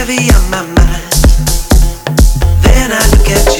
heavy on my mind. Then I look at you.